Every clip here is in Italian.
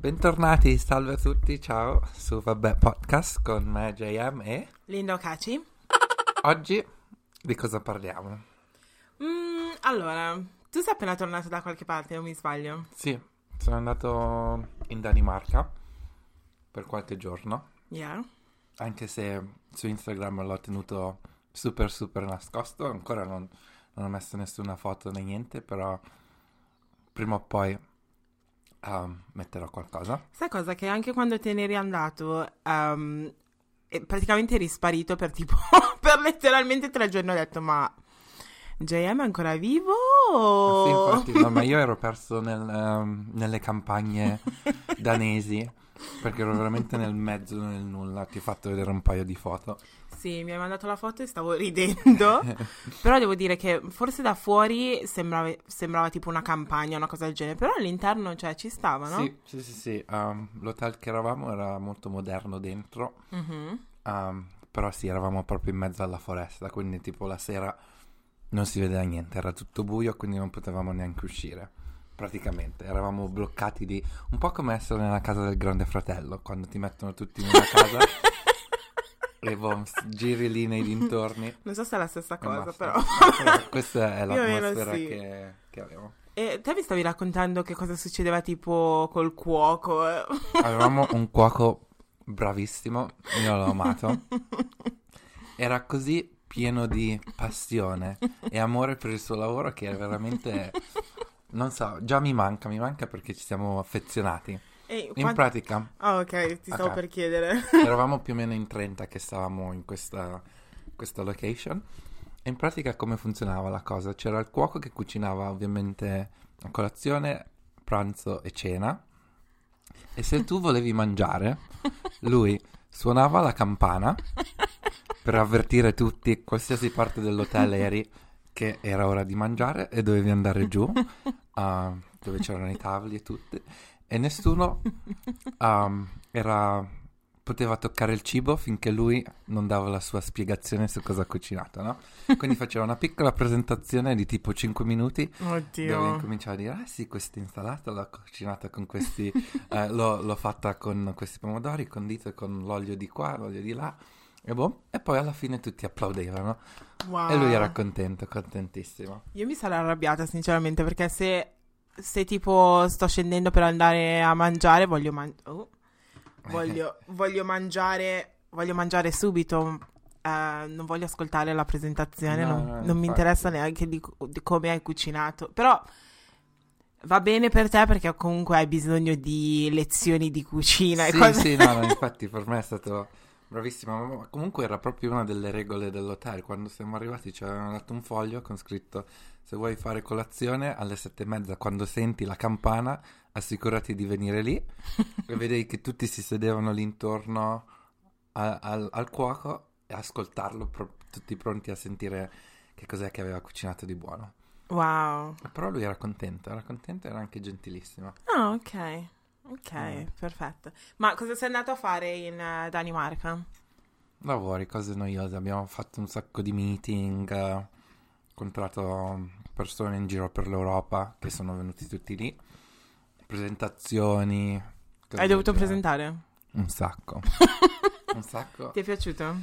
Bentornati, salve a tutti, ciao su Vabbè Podcast con me JM e Linda Ocaci. oggi di cosa parliamo? Mm, allora, tu sei appena tornato da qualche parte, non mi sbaglio? Sì, sono andato in Danimarca per qualche giorno, Yeah. anche se su Instagram l'ho tenuto super super nascosto, ancora non, non ho messo nessuna foto né niente, però prima o poi um, metterò qualcosa. Sai cosa? Che anche quando te ne eri andato, ehm, e praticamente eri sparito per tipo, per letteralmente tre giorni. Ho detto, ma JM è ancora vivo? Sì, infatti, no, ma io ero perso nel, ehm, nelle campagne danesi perché ero veramente nel mezzo, nel nulla. Ti ho fatto vedere un paio di foto. Sì, mi hai mandato la foto e stavo ridendo. Però devo dire che forse da fuori sembrava, sembrava tipo una campagna, una cosa del genere. Però all'interno, cioè, ci stava, no? Sì, sì, sì, sì. ehm, l'hotel che eravamo era molto moderno dentro, Mhm. ehm, però sì, eravamo proprio in mezzo alla foresta, quindi tipo la sera non si vedeva niente, era tutto buio, quindi non potevamo neanche uscire. Praticamente, eravamo bloccati di... Un po' come essere nella casa del grande fratello, quando ti mettono tutti in una casa e boh, giri lì nei dintorni. Non so se è la stessa cosa, basta. però. Però questa è l'atmosfera sì. che, che avevo. E te mi stavi raccontando che cosa succedeva tipo col cuoco? eh? Avevamo un cuoco bravissimo, io l'ho amato. Era così pieno di passione e amore per il suo lavoro che veramente, non so, già mi manca, mi manca perché ci siamo affezionati. E In quan- pratica, Ah, ok, ti stavo Ok. per chiedere. eravamo più o meno in 30 che stavamo in questa, questa location. E in pratica come funzionava la cosa? C'era il cuoco che cucinava ovviamente a colazione, pranzo e cena. E se tu volevi mangiare, lui suonava la campana per avvertire tutti, qualsiasi parte dell'hotel eri, che era ora di mangiare e dovevi andare giù, ah, dove c'erano i tavoli e tutti. E nessuno um, era- poteva toccare il cibo finché lui non dava la sua spiegazione su cosa ha cucinato, no? Quindi faceva una piccola presentazione di tipo 5 minuti dove Oddio. incominciava a dire, ah sì, questa insalata l'ho cucinata con questi, eh, l'ho, l'ho fatta con questi pomodori, condito con l'olio di qua, l'olio di là, e boh, e poi alla fine tutti applaudevano. Wow. E lui era contento, contentissimo. Io mi sarei arrabbiata sinceramente perché se, se tipo sto scendendo per andare a mangiare voglio, man- oh. voglio, voglio mangiare voglio mangiare subito eh, non voglio ascoltare la presentazione No, non, no, non mi interessa neanche di, di come hai cucinato però va bene per te perché comunque hai bisogno di lezioni di cucina e Sì, cose sì, no, no, infatti per me è stato bravissimo, ma comunque era proprio una delle regole dell'hotel. Quando siamo arrivati ci avevano dato un foglio con scritto se vuoi fare colazione alle sette e mezza, quando senti la campana, assicurati di venire lì e vedevi che tutti si sedevano lì intorno a- al, al cuoco e ascoltarlo, pro- tutti pronti a sentire che cos'è che aveva cucinato di buono. wow Però lui era contento, era contento e era anche gentilissimo. ah ok ok Mm. perfetto ma cosa sei andato a fare in eh, Danimarca? Lavori, cose noiose, abbiamo fatto un sacco di meeting, eh, incontrato persone in giro per l'Europa che sono venuti tutti lì, presentazioni. hai dovuto genere. presentare? Un sacco, un sacco. Ti è piaciuto?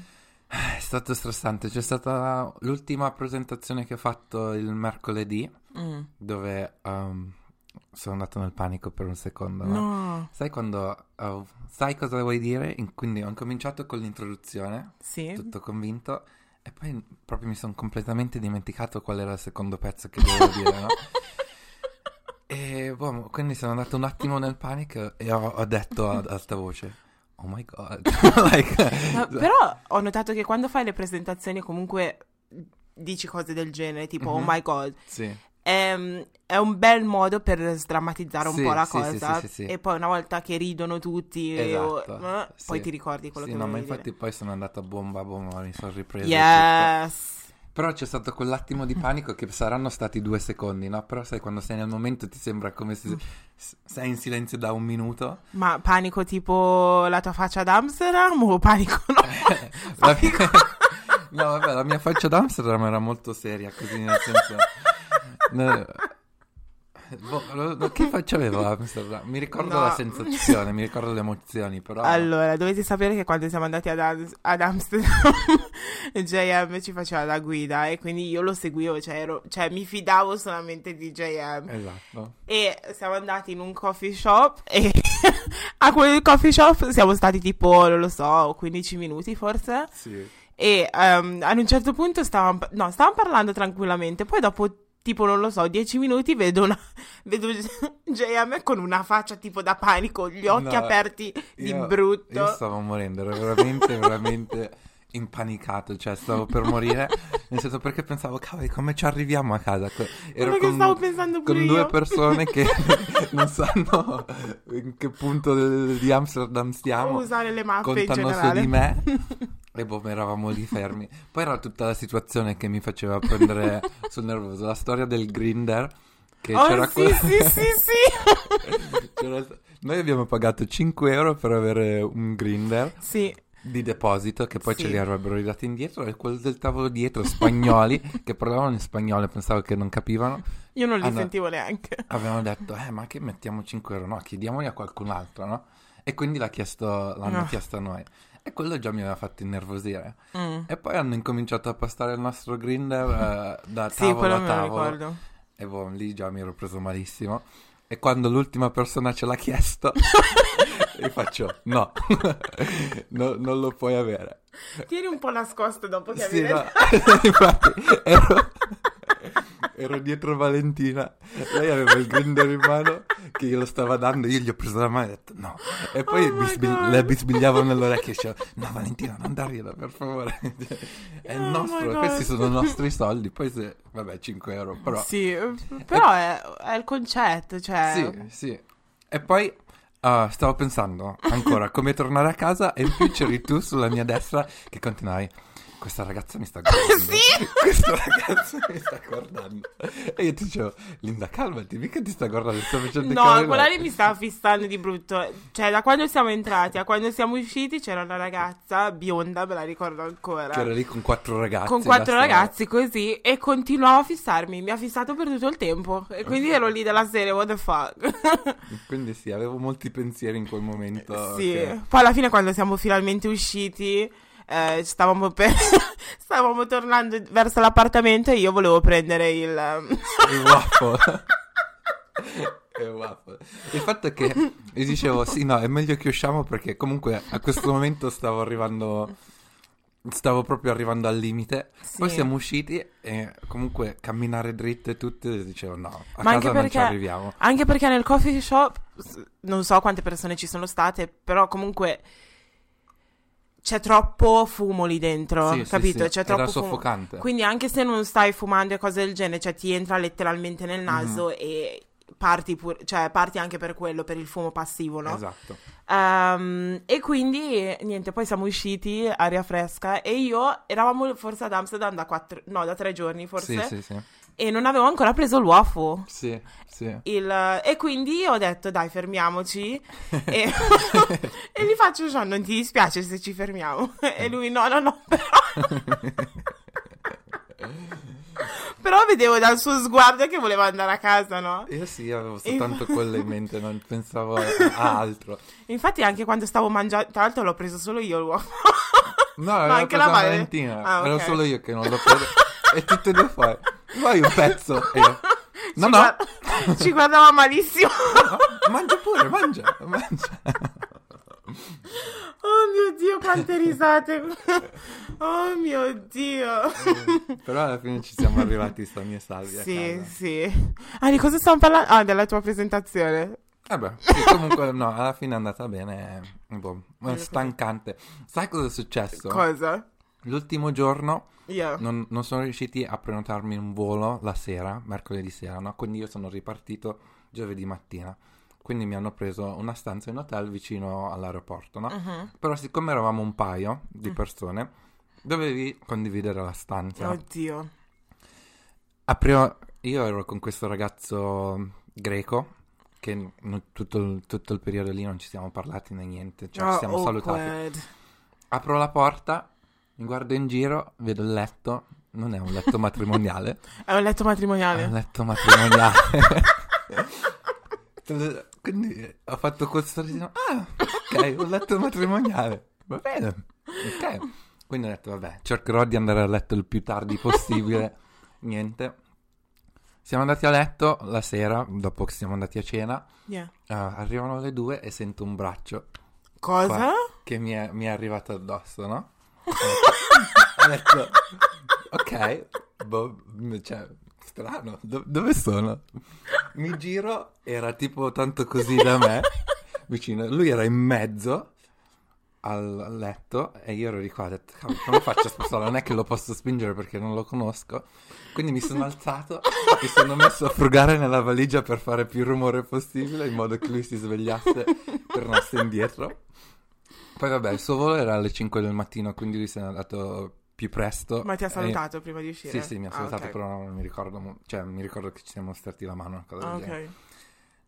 È stato stressante, c'è stata l'ultima presentazione che ho fatto il mercoledì, Mm. dove ehm, sono andato nel panico per un secondo, no? No, Sai quando... oh, sai cosa vuoi dire? In- quindi ho cominciato con l'introduzione. sì. tutto convinto e poi proprio mi sono completamente dimenticato qual era il secondo pezzo che dovevo dire, no? E boh, quindi sono andato un attimo nel panico e ho, ho detto ad alta voce Oh my god Like, Ma- però ho notato che quando fai le presentazioni comunque dici cose del genere, tipo oh Mhm. my god, Sì, è, è un bel modo per sdrammatizzare un Sì, po' la sì, sì, cosa. sì, sì, sì. E poi una volta che ridono tutti, esatto o- eh, poi sì. ti ricordi quello Sì, che no, ma infatti poi sono andato a bomba a bomba Mi sono ripreso dire. Yes. Però c'è stato quell'attimo di panico che saranno stati due secondi, no? Però sai, quando sei nel momento ti sembra come se s- sei in silenzio da un minuto. Ma panico tipo la tua faccia ad Amsterdam o panico no? La Panico. No, vabbè, la mia faccia d'Amsterdam era molto seria, così nel senso... ne- Boh, che faccia avevo a Amsterdam? Mi ricordo No. la sensazione, mi ricordo le emozioni, però... Allora, dovete sapere che quando siamo andati ad, Am- ad Amsterdam, JM ci faceva la guida e quindi io lo seguivo, cioè, ero- cioè, mi fidavo solamente di JM. Esatto. E siamo andati in un coffee shop e a quel coffee shop siamo stati tipo, non lo so, 15 minuti forse. Sì. E ehm, ad un certo punto stavamo, no, stavamo parlando tranquillamente, poi dopo tipo, non lo so, 10 minuti vedo, una, vedo JM con una faccia tipo da panico, gli occhi No, aperti di Io- brutto. Io stavo morendo, ero veramente, veramente impanicato, cioè stavo per morire, nel senso perché pensavo, cavoli, come ci arriviamo a casa? Ero Quello che stavo pensando pure con due io. persone che non sanno in che punto di Amsterdam stiamo, usare le mappe in contano su generale. di me. E boh, eravamo lì fermi. Poi era tutta la situazione che mi faceva prendere sul nervoso. La storia del grinder. Che Oh, c'era sì, quella- sì, sì, sì. c'era- Noi abbiamo pagato 5 euro per avere un grinder sì, di deposito che poi Sì. ce li avrebbero ridati indietro e quello del tavolo dietro, spagnoli, che parlavano in spagnolo, pensavo che non capivano, io non li Ah, no. sentivo neanche. avevano detto, eh ma che mettiamo 5 euro? No, chiediamoli a qualcun altro, no? E quindi l'ha chiesto, l'hanno No. chiesto a noi. E quello già mi aveva fatto innervosire. Mm. E poi hanno incominciato a postare il nostro grinder eh, da Sì, tavolo quello a me lo tavolo. ricordo. E boh, lì già mi ero preso malissimo. E quando l'ultima persona ce l'ha chiesto, io faccio no, No, non lo puoi avere. Tieni un po' nascosto dopo che Sì, avevi no. Infatti, ero, ero dietro Valentina. Lei aveva il grinder in mano che glielo stava dando. Io gli ho preso la mano e ho detto no. E poi Oh God. le bisbigliavo nell'orecchio e dicevo no Valentina non darglielo per favore. È il Oh nostro, questi sono i nostri soldi. Poi se, vabbè 5 euro, però... Sì, però è, è il concetto, cioè... Sì, sì. E poi ah, stavo pensando ancora come tornare a casa e in più c'eri tu sulla mia destra che continuavi. Questa ragazza mi sta guardando. Sì. Questa ragazza mi sta guardando. E io ti dicevo, Linda, calmati, mica ti sta guardando, sto facendo No, quella nostri." lì mi stava fissando di brutto. Cioè, da quando siamo entrati a quando siamo usciti c'era una ragazza bionda, me la ricordo ancora. Che era lì con quattro ragazzi. con quattro ragazzi così e continuava a fissarmi. Mi ha fissato per tutto il tempo. E quindi ero lì della serie, what the fuck. Quindi sì, avevo molti pensieri in quel momento. sì. che- Poi alla fine, quando siamo finalmente usciti, eh, stavamo per. stavamo tornando verso l'appartamento e io volevo prendere il. Il waffle. il waffle. Il fatto è che io dicevo, sì, no, è meglio che usciamo perché comunque a questo momento stavo arrivando, stavo proprio arrivando al limite. Poi Sì. siamo usciti e comunque camminare dritte tutte, dicevo, no, a Ma casa non ci perché- arriviamo. Anche perché nel coffee shop, non so quante persone ci sono state, però comunque c'è troppo fumo lì dentro, Sì, sì, capito? sì, C'è era troppo fumo. soffocante. Quindi anche se non stai fumando e cose del genere, cioè ti entra letteralmente nel naso Mhm. e parti, pur- cioè, parti anche per quello, per il fumo passivo, no? Esatto. Ehm, e quindi niente, poi siamo usciti, aria fresca, e io eravamo forse ad Amsterdam da quattro, no, da tre giorni forse, Sì, sì, sì. E non avevo ancora preso waffle. Sì, sì. Il- e quindi ho detto dai fermiamoci e, e gli faccio Sean non ti dispiace se ci fermiamo e lui no no no però, però vedevo dal suo sguardo che voleva andare a casa no Io sì, avevo soltanto quello in mente, non pensavo a altro. infatti anche quando stavo mangiando tra l'altro l'ho preso solo io l'uovo No, aveva anche la Vale? Valentina. Ah, Ero ok. solo io che non l'ho preso. e tutte e due fuori. Vuoi un pezzo? E io, no, ci, no, guarda- ci guardava malissimo no, mangia pure, mangia, mangia. oh mio dio quante risate oh mio dio Però alla fine ci siamo arrivati sani e salvi a Sì, sì. Ah, di cosa stiamo parlando? Ah, della tua presentazione. Vabbè, sì, comunque no, alla fine è andata bene. Boh, è stancante. Sai cosa è successo? Cosa? L'ultimo giorno Io. non, non sono riusciti a prenotarmi un volo la sera, mercoledì sera, no? Quindi io sono ripartito giovedì mattina. Quindi mi hanno preso una stanza in hotel vicino all'aeroporto, no? Mhm. Però siccome eravamo un paio di persone, dovevi condividere la stanza. Oddio. A prima- io ero con questo ragazzo greco, che n- tutto, il, tutto il periodo lì non ci siamo parlati né niente, cioè ci Oh, siamo salutati. awkward. Apro la porta, mi guardo in giro, vedo il letto, non è un letto matrimoniale, È un letto è matrimoniale. un letto matrimoniale. Quindi ho fatto quel sorriso. Ah, ok, ho letto matrimoniale. Va bene. Ok. Quindi ho detto, vabbè, cercherò di andare a letto il più tardi possibile. Niente. Siamo andati a letto la sera, dopo che siamo andati a cena. Yeah. Uh, arrivano le due e sento un braccio Cosa? Qua. che mi è, mi è arrivato addosso, no? ho detto, ok, boh, cioè, strano, do- dove sono? Mi giro, era tipo tanto così da me, vicino, lui era in mezzo al letto e io ero di qua, ho detto, cavolo, come faccio a spostarlo? Non è che lo posso spingere perché non lo conosco. Quindi mi sono alzato, mi sono messo a frugare nella valigia per fare più rumore possibile in modo che lui si svegliasse, tornasse indietro. Poi vabbè, il suo volo era alle 5 del mattino, quindi lui se n'è andato più presto. Ma ti ha e- salutato prima di uscire? Sì, sì, mi ha Ah, salutato, ok. però non mi ricordo, cioè mi ricordo che ci siamo stretti la mano, una cosa Ah, del genere. ok.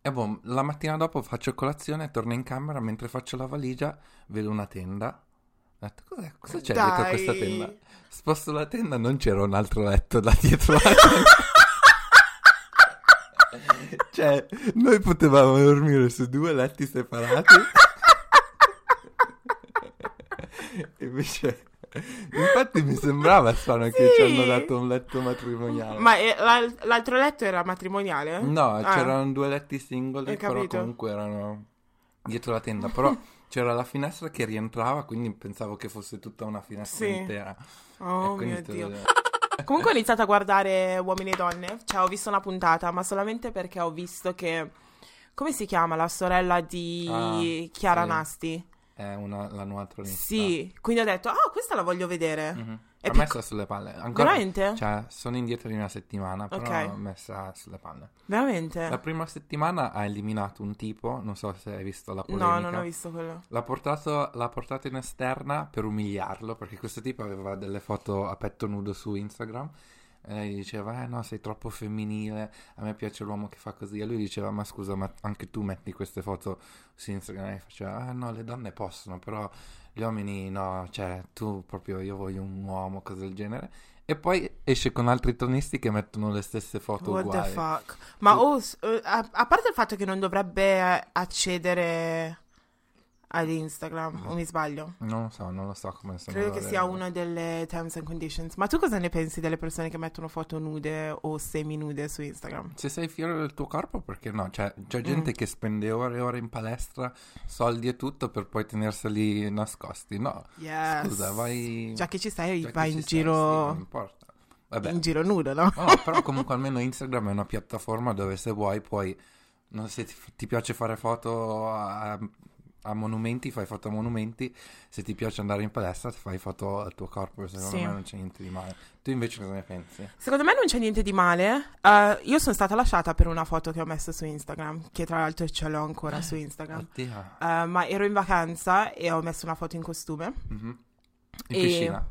E boh, la mattina dopo faccio colazione, torno in camera, mentre faccio la valigia vedo una tenda. Ho detto, cos'è? Cosa c'è dietro Dai. questa tenda? Sposto la tenda, non c'era un altro letto da dietro la tenda. cioè, noi potevamo dormire su due letti separati. Invece, infatti mi sembrava strano che ci Sì. hanno dato un letto matrimoniale. Ma eh, l'al- l'altro letto era matrimoniale? No, Ah. c'erano due letti singoli, però comunque erano dietro la tenda. Però c'era la finestra che rientrava, quindi pensavo che fosse tutta una finestra Sì. intera. Oh mio Dio. Comunque ho iniziato a guardare Uomini e Donne, cioè ho visto una puntata, ma solamente perché ho visto che... Come si chiama la sorella di Ah, Chiara sì. Nasti? È una, la nuova tronista. Sì, quindi ho detto, ah, questa la voglio vedere. Mhm. È L'ho pic- messa sulle palle. Ancora, Veramente? Cioè, sono indietro di una settimana, però Ok. l'ho messa sulle palle. Veramente? La prima settimana ha eliminato un tipo, non so se hai visto la polemica. No, non ho visto quello. L'ha portato, l'ha portato in esterna per umiliarlo, perché questo tipo aveva delle foto a petto nudo su Instagram. E lei diceva, eh no, sei troppo femminile, a me piace l'uomo che fa così. E lui diceva, ma scusa, ma anche tu metti queste foto su Instagram? E faceva, ah no, le donne possono, però gli uomini no, cioè tu proprio, io voglio un uomo, cose del genere. E poi esce con altri tonisti che mettono le stesse foto What uguali. the fuck? Ma Sì. oh, eh, a, a parte il fatto che non dovrebbe accedere ad Instagram, o mi sbaglio? Non lo so, non lo so come sono Credo che sia una delle terms and conditions. Ma tu cosa ne pensi delle persone che mettono foto nude o semi-nude su Instagram? Se sei fiero del tuo corpo, perché no? Cioè, Mm. c'è gente che spende ore e ore in palestra, soldi e tutto per poi tenerseli nascosti. No, Yes. scusa, vai... Già che ci stai, vai in stai, sì, giro non importa. Vabbè, in giro nudo, no? No, però comunque almeno Instagram è una piattaforma dove se vuoi puoi... non- se ti, ti piace fare foto a, a monumenti, fai foto a monumenti. Se ti piace andare in palestra, fai foto al tuo corpo. Secondo Sì. me non c'è niente di male. Tu invece cosa ne pensi? Secondo me non c'è niente di male. Eh, io sono stata lasciata per una foto che ho messo su Instagram, che tra l'altro ce l'ho ancora su Instagram. Oddio. Eh, ma ero in vacanza e ho messo una foto in costume. Mhm. In E- piscina.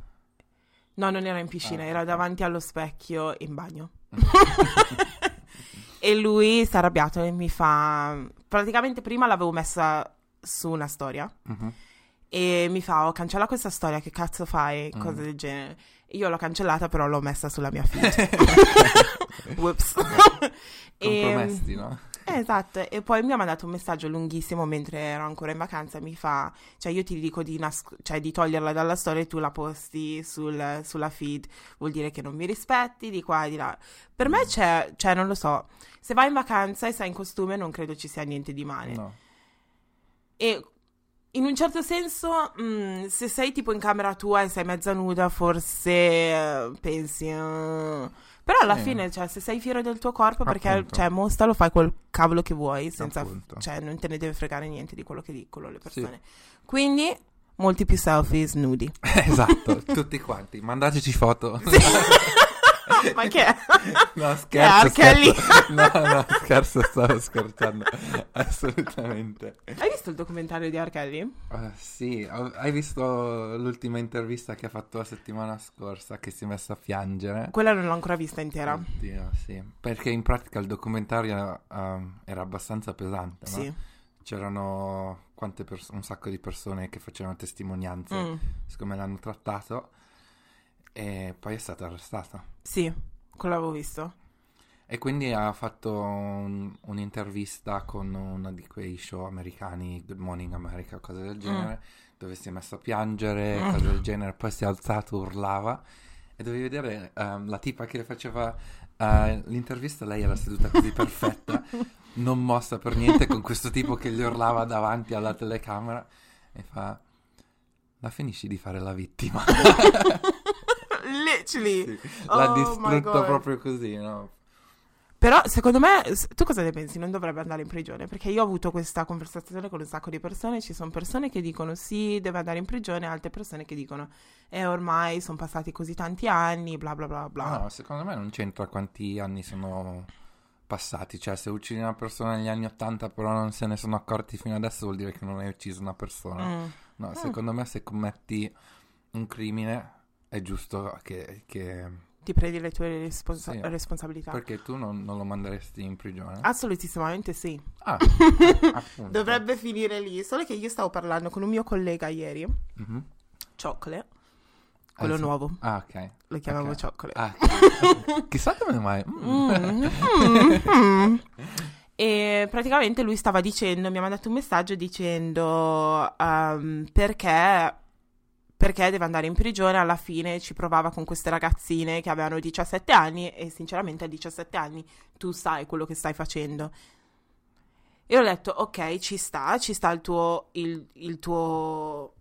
No, non era in piscina, Ah, era davanti allo specchio in bagno. e lui si è arrabbiato e mi fa... Praticamente prima l'avevo messa su una storia Mhm. e mi fa, oh, cancella questa storia, che cazzo fai? Mm. Cose del genere. Io l'ho cancellata, però l'ho messa sulla mia feed. Whoops. E- Compromessi, no? eh, esatto, e poi mi ha mandato un messaggio lunghissimo mentre ero ancora in vacanza, mi fa, cioè io ti dico di, nas- cioè, di toglierla dalla storia e tu la posti sul- sulla feed, vuol dire che non mi rispetti di qua e di là. Per me c'è, cioè non lo so, se vai in vacanza e sei in costume non credo ci sia niente di male. No. E in un certo senso, mm, se sei tipo in camera tua e sei mezza nuda, forse eh, pensi... eh. Però alla Sì. fine, cioè, se sei fiero del tuo corpo, perché, Appunto. cioè, mostralo, fai quel cavolo che vuoi, senza... Appunto. Cioè, non te ne deve fregare niente di quello che dicono le persone. Quindi, molti più selfies nudi. esatto, tutti quanti. Mandateci foto. Ma che è? No, Che scherzo. Kelly? scherzo. No, no, scherzo, stavo scherzando. Assolutamente. Hai visto il documentario di R. Kelly? Eh, sì, hai visto l'ultima intervista che ha fatto la settimana scorsa che si è messa a piangere? Quella non l'ho ancora vista intera. Oddio, sì. Perché in pratica il documentario ehm, era abbastanza pesante, no? Sì. C'erano quante pers- un sacco di persone che facevano testimonianze Mm. su come l'hanno trattato e poi è stato arrestato. Sì, quello l'avevo visto. E quindi ha fatto un- un'intervista con uno di quei show americani, Good Morning America, cose del genere, dove si è messo a piangere, Mm. cose del genere, poi si è alzato, urlava. E dovevi vedere ehm, la tipa che le faceva eh, l'intervista, lei era seduta così perfetta, non mossa per niente, con questo tipo che gli urlava davanti alla telecamera e fa... La finisci di fare la vittima. Literally. Sì, L'ha Oh distrutto proprio così, no? Però secondo me, tu cosa ne pensi? Non dovrebbe andare in prigione? Perché io ho avuto questa conversazione con un sacco di persone. Ci sono persone che dicono sì, deve andare in prigione, altre persone che dicono eh ormai sono passati così tanti anni, bla bla bla bla. No, secondo me non c'entra quanti anni sono passati. Cioè, se uccidi una persona negli anni 80 però non se ne sono accorti fino adesso vuol dire che non hai ucciso una persona. Mm. No, secondo me se commetti un crimine è giusto che... che- Ti prendi le tue responsa- Sì. responsabilità. Perché tu non, non lo manderesti in prigione? Assolutissimamente sì. Ah. Dovrebbe finire lì. Solo che io stavo parlando con un mio collega ieri, Mhm. Chocolate, quello Eh, sì. nuovo, Ah, ok. lo chiamavo Ok. Chocolate. Ah, chissà come mai. Mm. Mm, mm, mm. E praticamente lui stava dicendo, mi ha mandato un messaggio dicendo ehm, perché, perché deve andare in prigione. Alla fine ci provava con queste ragazzine che avevano 17 anni e sinceramente a 17 anni tu sai quello che stai facendo. E ho detto, ok, ci sta, ci sta il tuo, il, il tuo,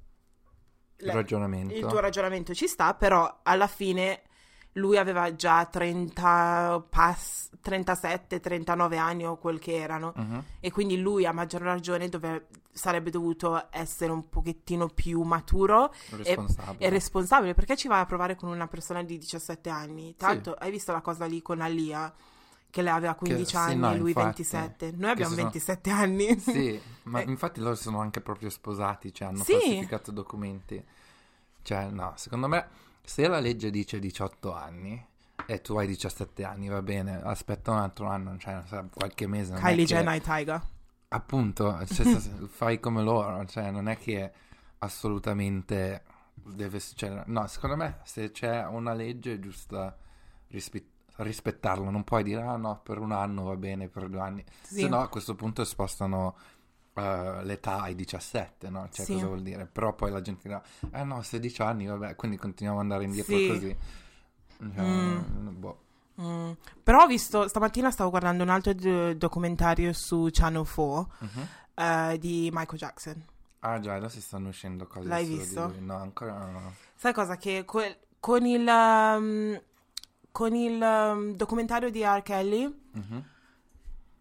Il ragionamento. il tuo ragionamento ci sta, però alla fine lui aveva già 30, pass- 37, 39 anni o quel che erano Mhm. e quindi lui a maggior ragione dove- sarebbe dovuto essere un pochettino più maturo Responsabile. e responsabile perché ci vai a provare con una persona di 17 anni. Tanto hai visto la cosa lì con Alia che lei aveva 15 sì, anni no, e lui infatti, 27. Noi abbiamo sono- 27 anni. Sì, ma Eh. infatti loro sono anche proprio sposati, cioè hanno Sì. falsificato documenti. Cioè, no, secondo me, se la legge dice 18 anni e tu hai 17 anni, va bene, aspetta un altro anno, cioè, so, qualche mese. Kylie Jenner e Tyga. Appunto, cioè, fai come loro, cioè, non è che assolutamente deve succedere. No, secondo me, se c'è una legge è giusta rispe- rispettarla, non puoi dire, ah no, per un anno va bene, per due anni. Sì. Se no, a questo punto spostano eh, l'età ai 17, no? Cioè, Sì. cosa vuol dire? Però poi la gente dirà, eh no, 16 anni, vabbè, quindi continuiamo ad andare indietro Sì. così. Cioè, Mm. boh. Mm. Però ho visto, stamattina stavo guardando un altro do- documentario su Channel 4 Mhm. eh, di Michael Jackson. Ah già, adesso stanno uscendo cose L'hai visto? No, ancora no. Sai cosa? Che quel- con il, um, con il um, documentario di R. Kelly Mhm.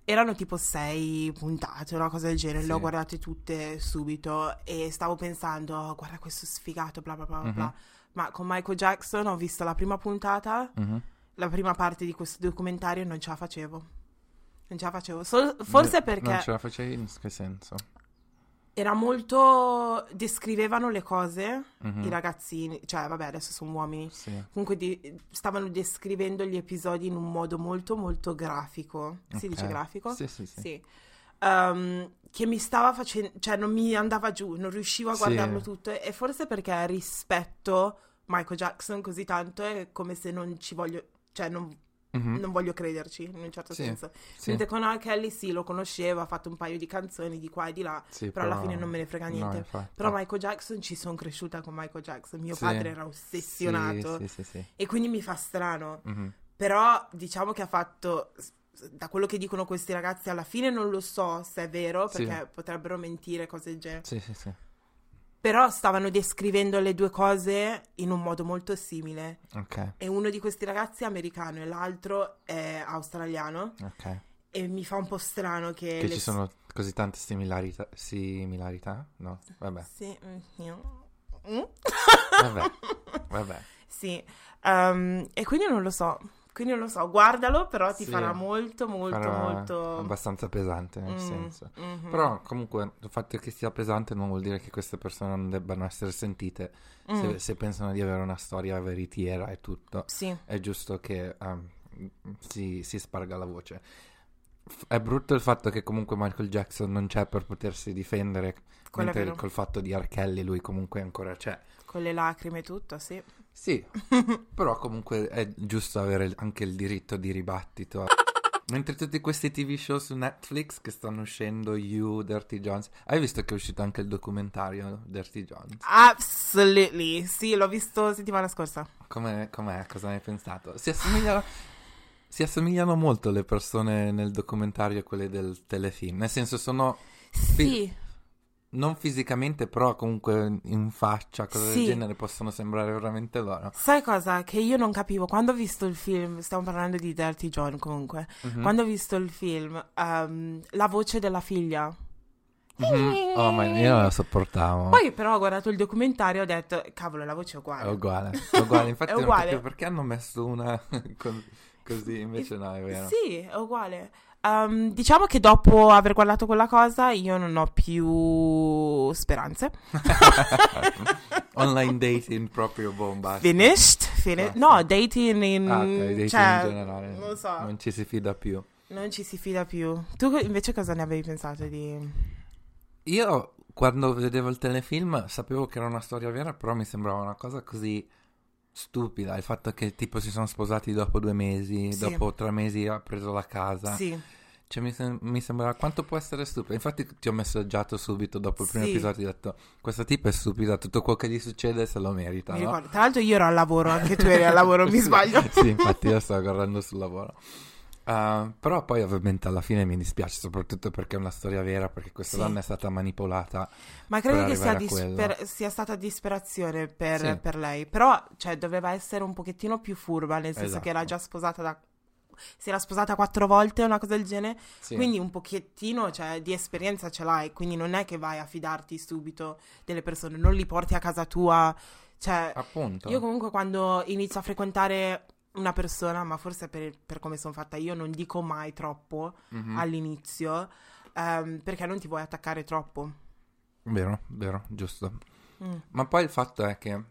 Erano tipo sei puntate, una cosa del genere. Le ho Sì. guardate tutte subito e stavo pensando, "Oh, guarda questo sfigato, bla bla bla bla. bla. Mhm. Ma con Michael Jackson ho visto la prima puntata, Mhm. la prima parte di questo documentario e non ce la facevo. Non ce la facevo. Sol- forse Non- perché Non ce la facevi in che senso? Era molto. descrivevano le cose, Mhm. i ragazzini, cioè vabbè, adesso sono uomini. Sì. Comunque di- stavano descrivendo gli episodi in un modo molto molto grafico. Si Ok. dice grafico? Sì, sì, sì. Sì. Ehm, che mi stava facendo, cioè non mi andava giù, non riuscivo a Sì. guardarlo tutto e forse perché rispetto Michael Jackson così tanto è come se non ci voglio, cioè non, Mhm. non voglio crederci in un certo Sì, senso. Sì. Mentre con R. Kelly sì, lo conoscevo, ha fatto un paio di canzoni di qua e di là, Sì, però alla fine non me ne frega no, niente. infatti. Però Michael Jackson ci sono cresciuta con Michael Jackson, mio Sì. padre era ossessionato Sì, sì, sì, sì. e quindi mi fa strano. Mhm. Però diciamo che ha fatto, da quello che dicono questi ragazzi, alla fine non lo so se è vero, Sì. perché potrebbero mentire, cose del genere. Sì, sì, sì. Però stavano descrivendo le due cose in un modo molto simile. Ok, E uno di questi ragazzi è americano e l'altro è australiano. ok. E mi fa un po' strano che... Che ci sono così tante similarità? Similarità? No, vabbè. Sì. mm, io- Mm? Vabbè, vabbè. Sì. Ehm, e quindi non lo so. Quindi non lo so. Guardalo, però ti Sì. farà molto, molto, Farà molto... abbastanza pesante nel Mm, senso. mhm. Però comunque il fatto che sia pesante non vuol dire che queste persone non debbano essere sentite Mm. se, se pensano di avere una storia veritiera e tutto. Sì. È giusto che ehm, si, si sparga la voce. F- È brutto il fatto che comunque Michael Jackson non c'è per potersi difendere, Quello è mentre col fatto di R. Kelly lui comunque ancora c'è. Con le lacrime e tutto, sì. Sì, però comunque è giusto avere anche il diritto di ribattito. Mentre tutti questi TV show su Netflix che stanno uscendo, You, Dirty Jones. Hai visto che è uscito anche il documentario Dirty Jones? Absolutely. Sì, l'ho visto settimana scorsa. Com'è? com'è? Cosa ne hai pensato? Si assomigliano, si assomigliano molto le persone nel documentario a quelle del telefilm. Nel senso, sono. Sì. Non fisicamente, però comunque in faccia, cose Sì. del genere possono sembrare veramente loro. Sai cosa? Che io non capivo. Quando ho visto il film, stiamo parlando di Dirty John comunque. Mhm. Quando ho visto il film, ehm, la voce della figlia. Mhm. Oh, ma io non la sopportavo. Poi però ho guardato il documentario e ho detto, cavolo, la voce è uguale. È uguale, è uguale. Infatti, È uguale. perché hanno messo una co- così, invece no, è vero. Sì, è uguale. Ehm, diciamo che dopo aver guardato quella cosa io non ho più speranze. Online dating proprio bomba. Finished? Fini- Basta. no, dating in... Ah, ok, dating cioè, in generale. Non so. Non ci si fida più. Non ci si fida più. Tu invece cosa ne avevi pensato di... Io quando vedevo il telefilm sapevo che era una storia vera, però mi sembrava una cosa così stupida. Il fatto che tipo si sono sposati dopo due mesi, Sì. dopo tre mesi ha preso la casa. Sì, Cioè mi, sem- mi sembrava quanto può essere stupido. Infatti ti ho messaggiato subito dopo il primo Sì. episodio. Ho detto: Questa tipa è stupida, tutto quello che gli succede se lo merita. mi no? Tra l'altro io ero al lavoro, anche tu eri al lavoro, mi sbaglio. sì, infatti io stavo guardando sul lavoro. Uh, però poi ovviamente alla fine mi dispiace, soprattutto perché è una storia vera, perché questa Sì. donna è stata manipolata. Ma credo che sia, disper- sia stata disperazione per, Sì. per lei. Però, cioè, doveva essere un pochettino più furba, nel senso Esatto. che era già sposata da... Si era sposata quattro volte, una cosa del genere. Sì. Quindi un pochettino, cioè, di esperienza ce l'hai. Quindi non è che vai a fidarti subito delle persone, non li porti a casa tua. Cioè, Appunto. io comunque quando inizio a frequentare una persona, ma forse per, per come sono fatta io, non dico mai troppo Mhm. all'inizio, ehm, perché non ti vuoi attaccare troppo. Vero, vero, giusto. Mm. Ma poi il fatto è che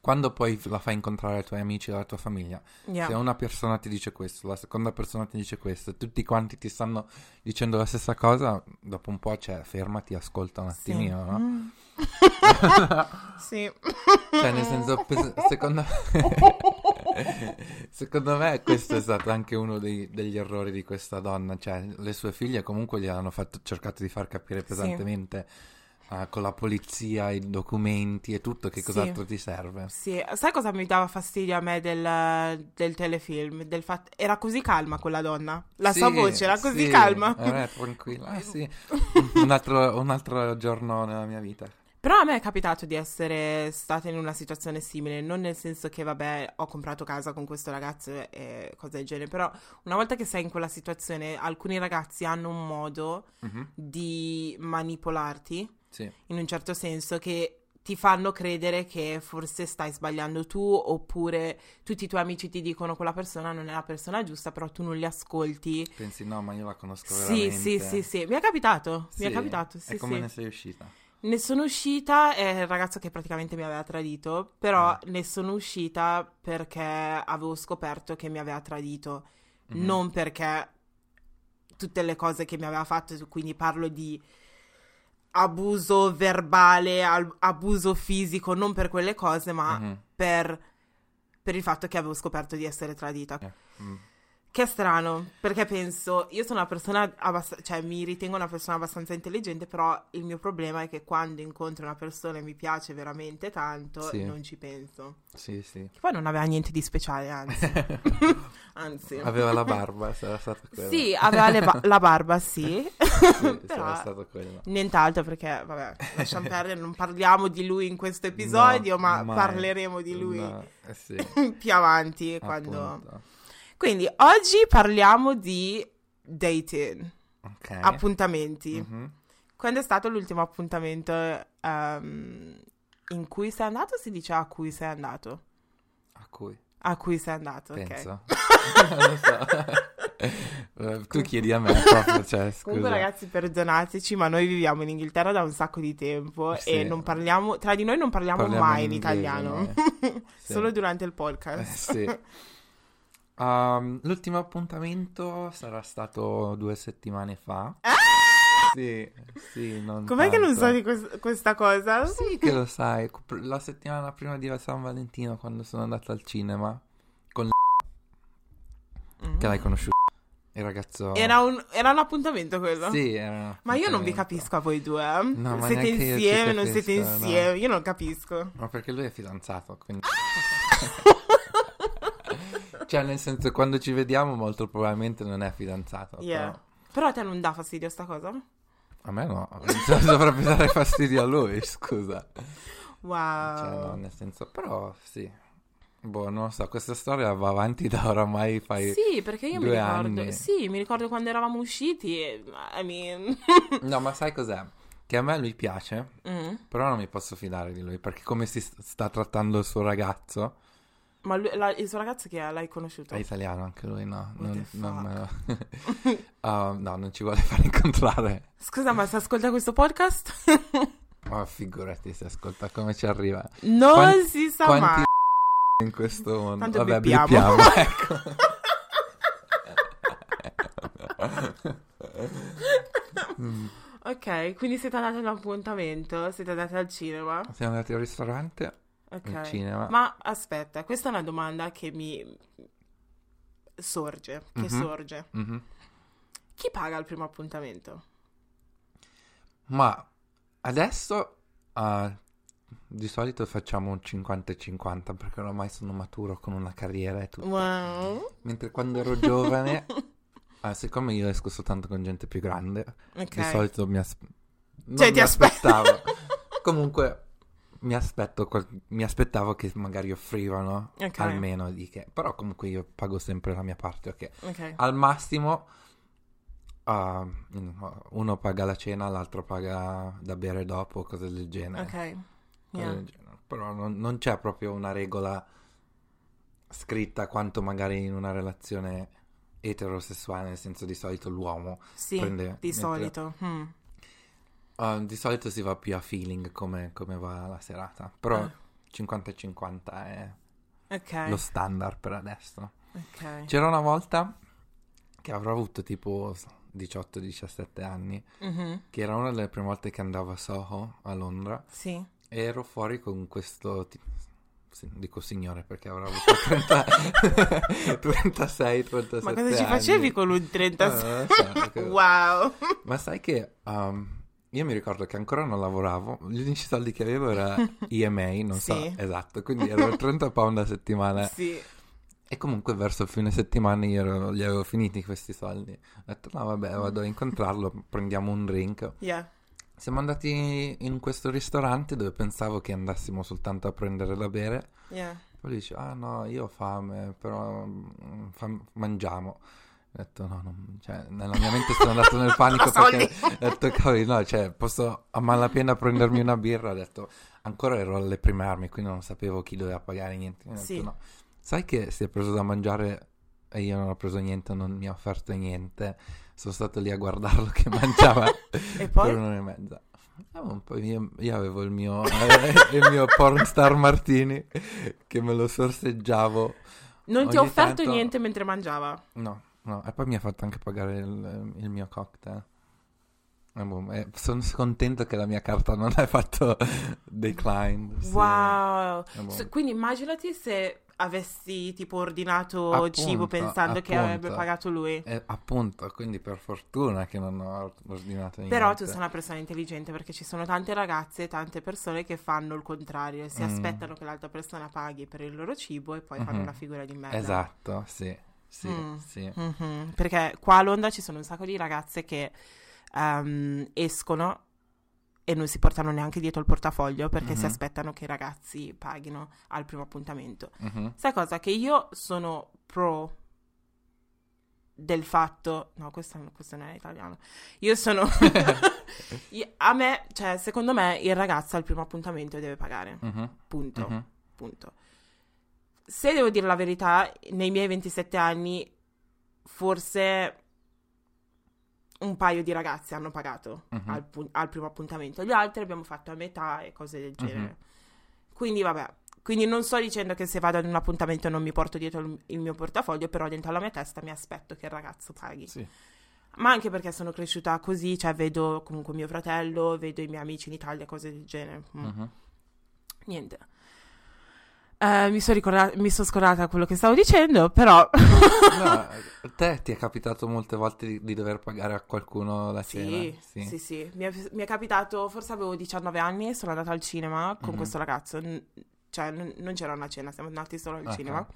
quando poi la fai incontrare ai tuoi amici e alla tua famiglia, Yeah. se una persona ti dice questo, la seconda persona ti dice questo, tutti quanti ti stanno dicendo la stessa cosa, dopo un po', cioè, fermati, ascolta un Sì. attimino, no? Mm. sì. Cioè, nel senso, secondo secondo me questo è stato anche uno dei- degli errori di questa donna. Cioè, le sue figlie comunque gli hanno fatto, cercato di far capire pesantemente eh, con la polizia, i documenti e tutto che Sì. cos'altro ti serve. Sì, sai cosa mi dava fastidio a me del, del telefilm? Del fatto... Era così calma quella donna. La Sì, sua voce era così sì, calma. Era tranquilla. Ah, sì. un, altro, un altro giorno nella mia vita. Però a me è capitato di essere stata in una situazione simile, non nel senso che, vabbè, ho comprato casa con questo ragazzo e cose del genere, però una volta che sei in quella situazione, alcuni ragazzi hanno un modo Mhm, di manipolarti, Sì. in un certo senso, che ti fanno credere che forse stai sbagliando tu, oppure tutti i tuoi amici ti dicono quella persona non è la persona giusta, però tu non li ascolti. Pensi, no, ma io la conosco Sì, veramente. sì, sì, sì, mi è capitato, mi è Sì? capitato, sì, E come sì. ne sei uscita? Ne sono uscita, è il ragazzo che praticamente mi aveva tradito, però Ah. ne sono uscita perché avevo scoperto che mi aveva tradito, Mhm. non perché tutte le cose che mi aveva fatto, quindi parlo di abuso verbale, al- abuso fisico, non per quelle cose, ma Mhm. per, per il fatto che avevo scoperto di essere tradita. Eh, mm. Che è strano, perché penso, io sono una persona abbastanza, cioè mi ritengo una persona abbastanza intelligente, però il mio problema è che quando incontro una persona e mi piace veramente tanto, Sì. non ci penso. Sì, sì. Che poi non aveva niente di speciale, anzi. anzi. Aveva la barba, sarà stato quello. Sì, aveva ba- la barba, sì. Sì, però sarà stato quello. nient'altro perché, vabbè, lasciamo perdere, non parliamo di lui in questo episodio, No, ma mai. parleremo di lui No, eh sì, più avanti, quando... Quindi, oggi parliamo di dating. Ok. appuntamenti. Mhm. Quando è stato l'ultimo appuntamento ehm, in cui sei andato? Si dice a cui sei andato? A cui? A cui sei andato, ok. Penso. non lo so. Eh, tu chiedi a me proprio, cioè, scusa. Comunque ragazzi perdonateci ma noi viviamo in Inghilterra da un sacco di tempo Sì. e non parliamo, tra di noi non parliamo, Parliamo mai in in, inglese, italiano. Sì. solo durante il Eh, podcast. sì. Um, l'ultimo appuntamento sarà stato due settimane fa. Sì, sì, non Ah! Com'è che non tanto. so di quest- questa cosa? Sì che lo sai, la settimana prima di San Valentino quando sono andato al cinema con Mm. che l'hai conosciuto. Il ragazzo... Era un, era un appuntamento quello? Sì, era un Ma io non vi capisco a voi due. eh. No, ma siete insieme, non siete capisco, no. insieme. Io non capisco. Ma perché lui è fidanzato, quindi... cioè, nel senso, quando ci vediamo molto probabilmente non è fidanzato. Yeah. però- Però a te non dà fastidio sta cosa? A me no, dovrebbe dare fastidio a lui, scusa. Wow. Cioè, no, nel senso, però sì. Boh, non lo so, questa storia va avanti da oramai fai... Sì, perché io mi ricordo. anni. Sì, mi ricordo quando eravamo usciti. e- I mean. No, ma sai cos'è? Che a me lui piace, Mm. però non mi posso fidare di lui, perché come si st- sta trattando il suo ragazzo... Ma lui- la- il suo ragazzo che è? L'hai conosciuto? È italiano anche lui, no? Non, non Ah, no, non ci vuole far incontrare. Scusa, ma se ascolta questo podcast? Oh, figurati se ascolta come ci arriva. non Quanti- si sa Quanti mai. in questo mondo? Tanto Vabbè, bippiamo. bippiamo, ecco. Ok, quindi siete andati all'appuntamento? Siete andati al cinema? Siamo andati al ristorante, Ok. al cinema. Ma aspetta, questa è una domanda che mi sorge. Che Mhm. sorge. Mhm. Chi paga il primo appuntamento? Ma adesso ah, di solito facciamo un 50 e 50 perché ormai sono maturo con una carriera e tutto. Wow. Mentre quando ero giovane, ah, siccome io esco soltanto con gente più grande, Ok. di solito mi, as- Cioè, mi aspettavo. Comunque mi aspetto mi aspettavo che magari offrivano Ok. almeno di che. Però comunque io pago sempre la mia parte, ok. Ok. Al massimo ah, uno paga la cena, l'altro paga da bere dopo, cose del genere. Ok. Yeah. del genere. Però non, non c'è proprio una regola scritta quanto magari in una relazione eterosessuale, nel senso di solito l'uomo Sì, prende... di mentre- solito. Mm. Ah, di solito si va più a feeling come, come va la serata, però Ah. 50 e 50 è Ok. lo standard per adesso. Ok. C'era una volta che avrò avuto tipo 18-17 anni, Mhm. che era una delle prime volte che andavo a Soho, a Londra, Sì. e ero fuori con questo... ti- sì, dico signore perché avrò avuto 30, 36, 37 Ma cosa ci anni. facevi con un 36? Eh, so, wow. Ma sai che um, io mi ricordo che ancora non lavoravo, gli unici soldi che avevo era EMA, non so, Sì. esatto, quindi ero 30 pound a settimana Sì. e comunque verso il fine settimana io ero- li avevo finiti questi soldi. Ho detto no vabbè vado a incontrarlo, prendiamo un drink. Yeah. Siamo andati in questo ristorante dove pensavo che andassimo soltanto a prendere da bere. Yeah. Poi dice, ah no, io ho fame, però mm, fam- mangiamo. Ho detto, no, non- cioè, nella mia mente sono andato nel panico perché ho detto, cavoli, no, cioè, posso a malapena prendermi una birra. Ho detto, ancora ero alle prime armi, quindi non sapevo chi doveva pagare niente. Ho detto, Sì. no. Sai che si è preso da mangiare e io non ho preso niente, non mi ha offerto niente. Sono stato lì a guardarlo che mangiava E poi? per un'ora e mezza. Eh, un po' io, io avevo il mio, eh, il mio pornstar martini che me lo sorseggiavo. Non ti ha Ogni offerto tanto- niente mentre mangiava? No, no, e poi mi ha fatto anche pagare il, il mio cocktail. E boh, e sono contento che la mia carta non ha fatto declined. sì. Wow. Boh. So- quindi immaginati se avessi tipo ordinato Appunto, cibo pensando che appunto. avrebbe pagato lui. E appunto, quindi per fortuna che non ho ordinato niente. Però tu sei una persona intelligente perché ci sono tante ragazze e tante persone che fanno il contrario, si Mm. aspettano che l'altra persona paghi per il loro cibo e poi fanno Mhm. una figura di merda. Esatto, sì, sì, Mm. sì. Mhm. Perché qua a Londra ci sono un sacco di ragazze che ehm, escono e non si portano neanche dietro il portafoglio perché si Mhm. aspettano che i ragazzi paghino al primo appuntamento. Mhm. Sai cosa? Che io sono pro del fatto... No, questo, questo non è italiano. Io sono... A me, cioè, secondo me il ragazzo al primo appuntamento deve pagare. Mhm, Punto. mhm. Punto. Se devo dire la verità, nei miei 27 anni, forse un paio di ragazzi hanno pagato Mhm. al, pu- al primo appuntamento. Gli altri abbiamo fatto a metà e cose del genere. Mhm. Quindi, vabbè. Quindi non sto dicendo che se vado ad un appuntamento non mi porto dietro il, il mio portafoglio, però dentro la mia testa mi aspetto che il ragazzo paghi. Sì. Ma anche perché sono cresciuta così, cioè vedo comunque mio fratello, vedo i miei amici in Italia, cose del genere. Mm. Mhm. Niente. Eh, mi sono ricordata, mi sono scordata quello che stavo dicendo, però... No, te ti è capitato molte volte di, di dover pagare a qualcuno la cena? Sì, sì, sì. Mi, è, mi è capitato, forse avevo 19 anni, sono andata al cinema con Mhm. questo ragazzo, n- cioè n- non c'era una cena, siamo andati solo al Ok. cinema.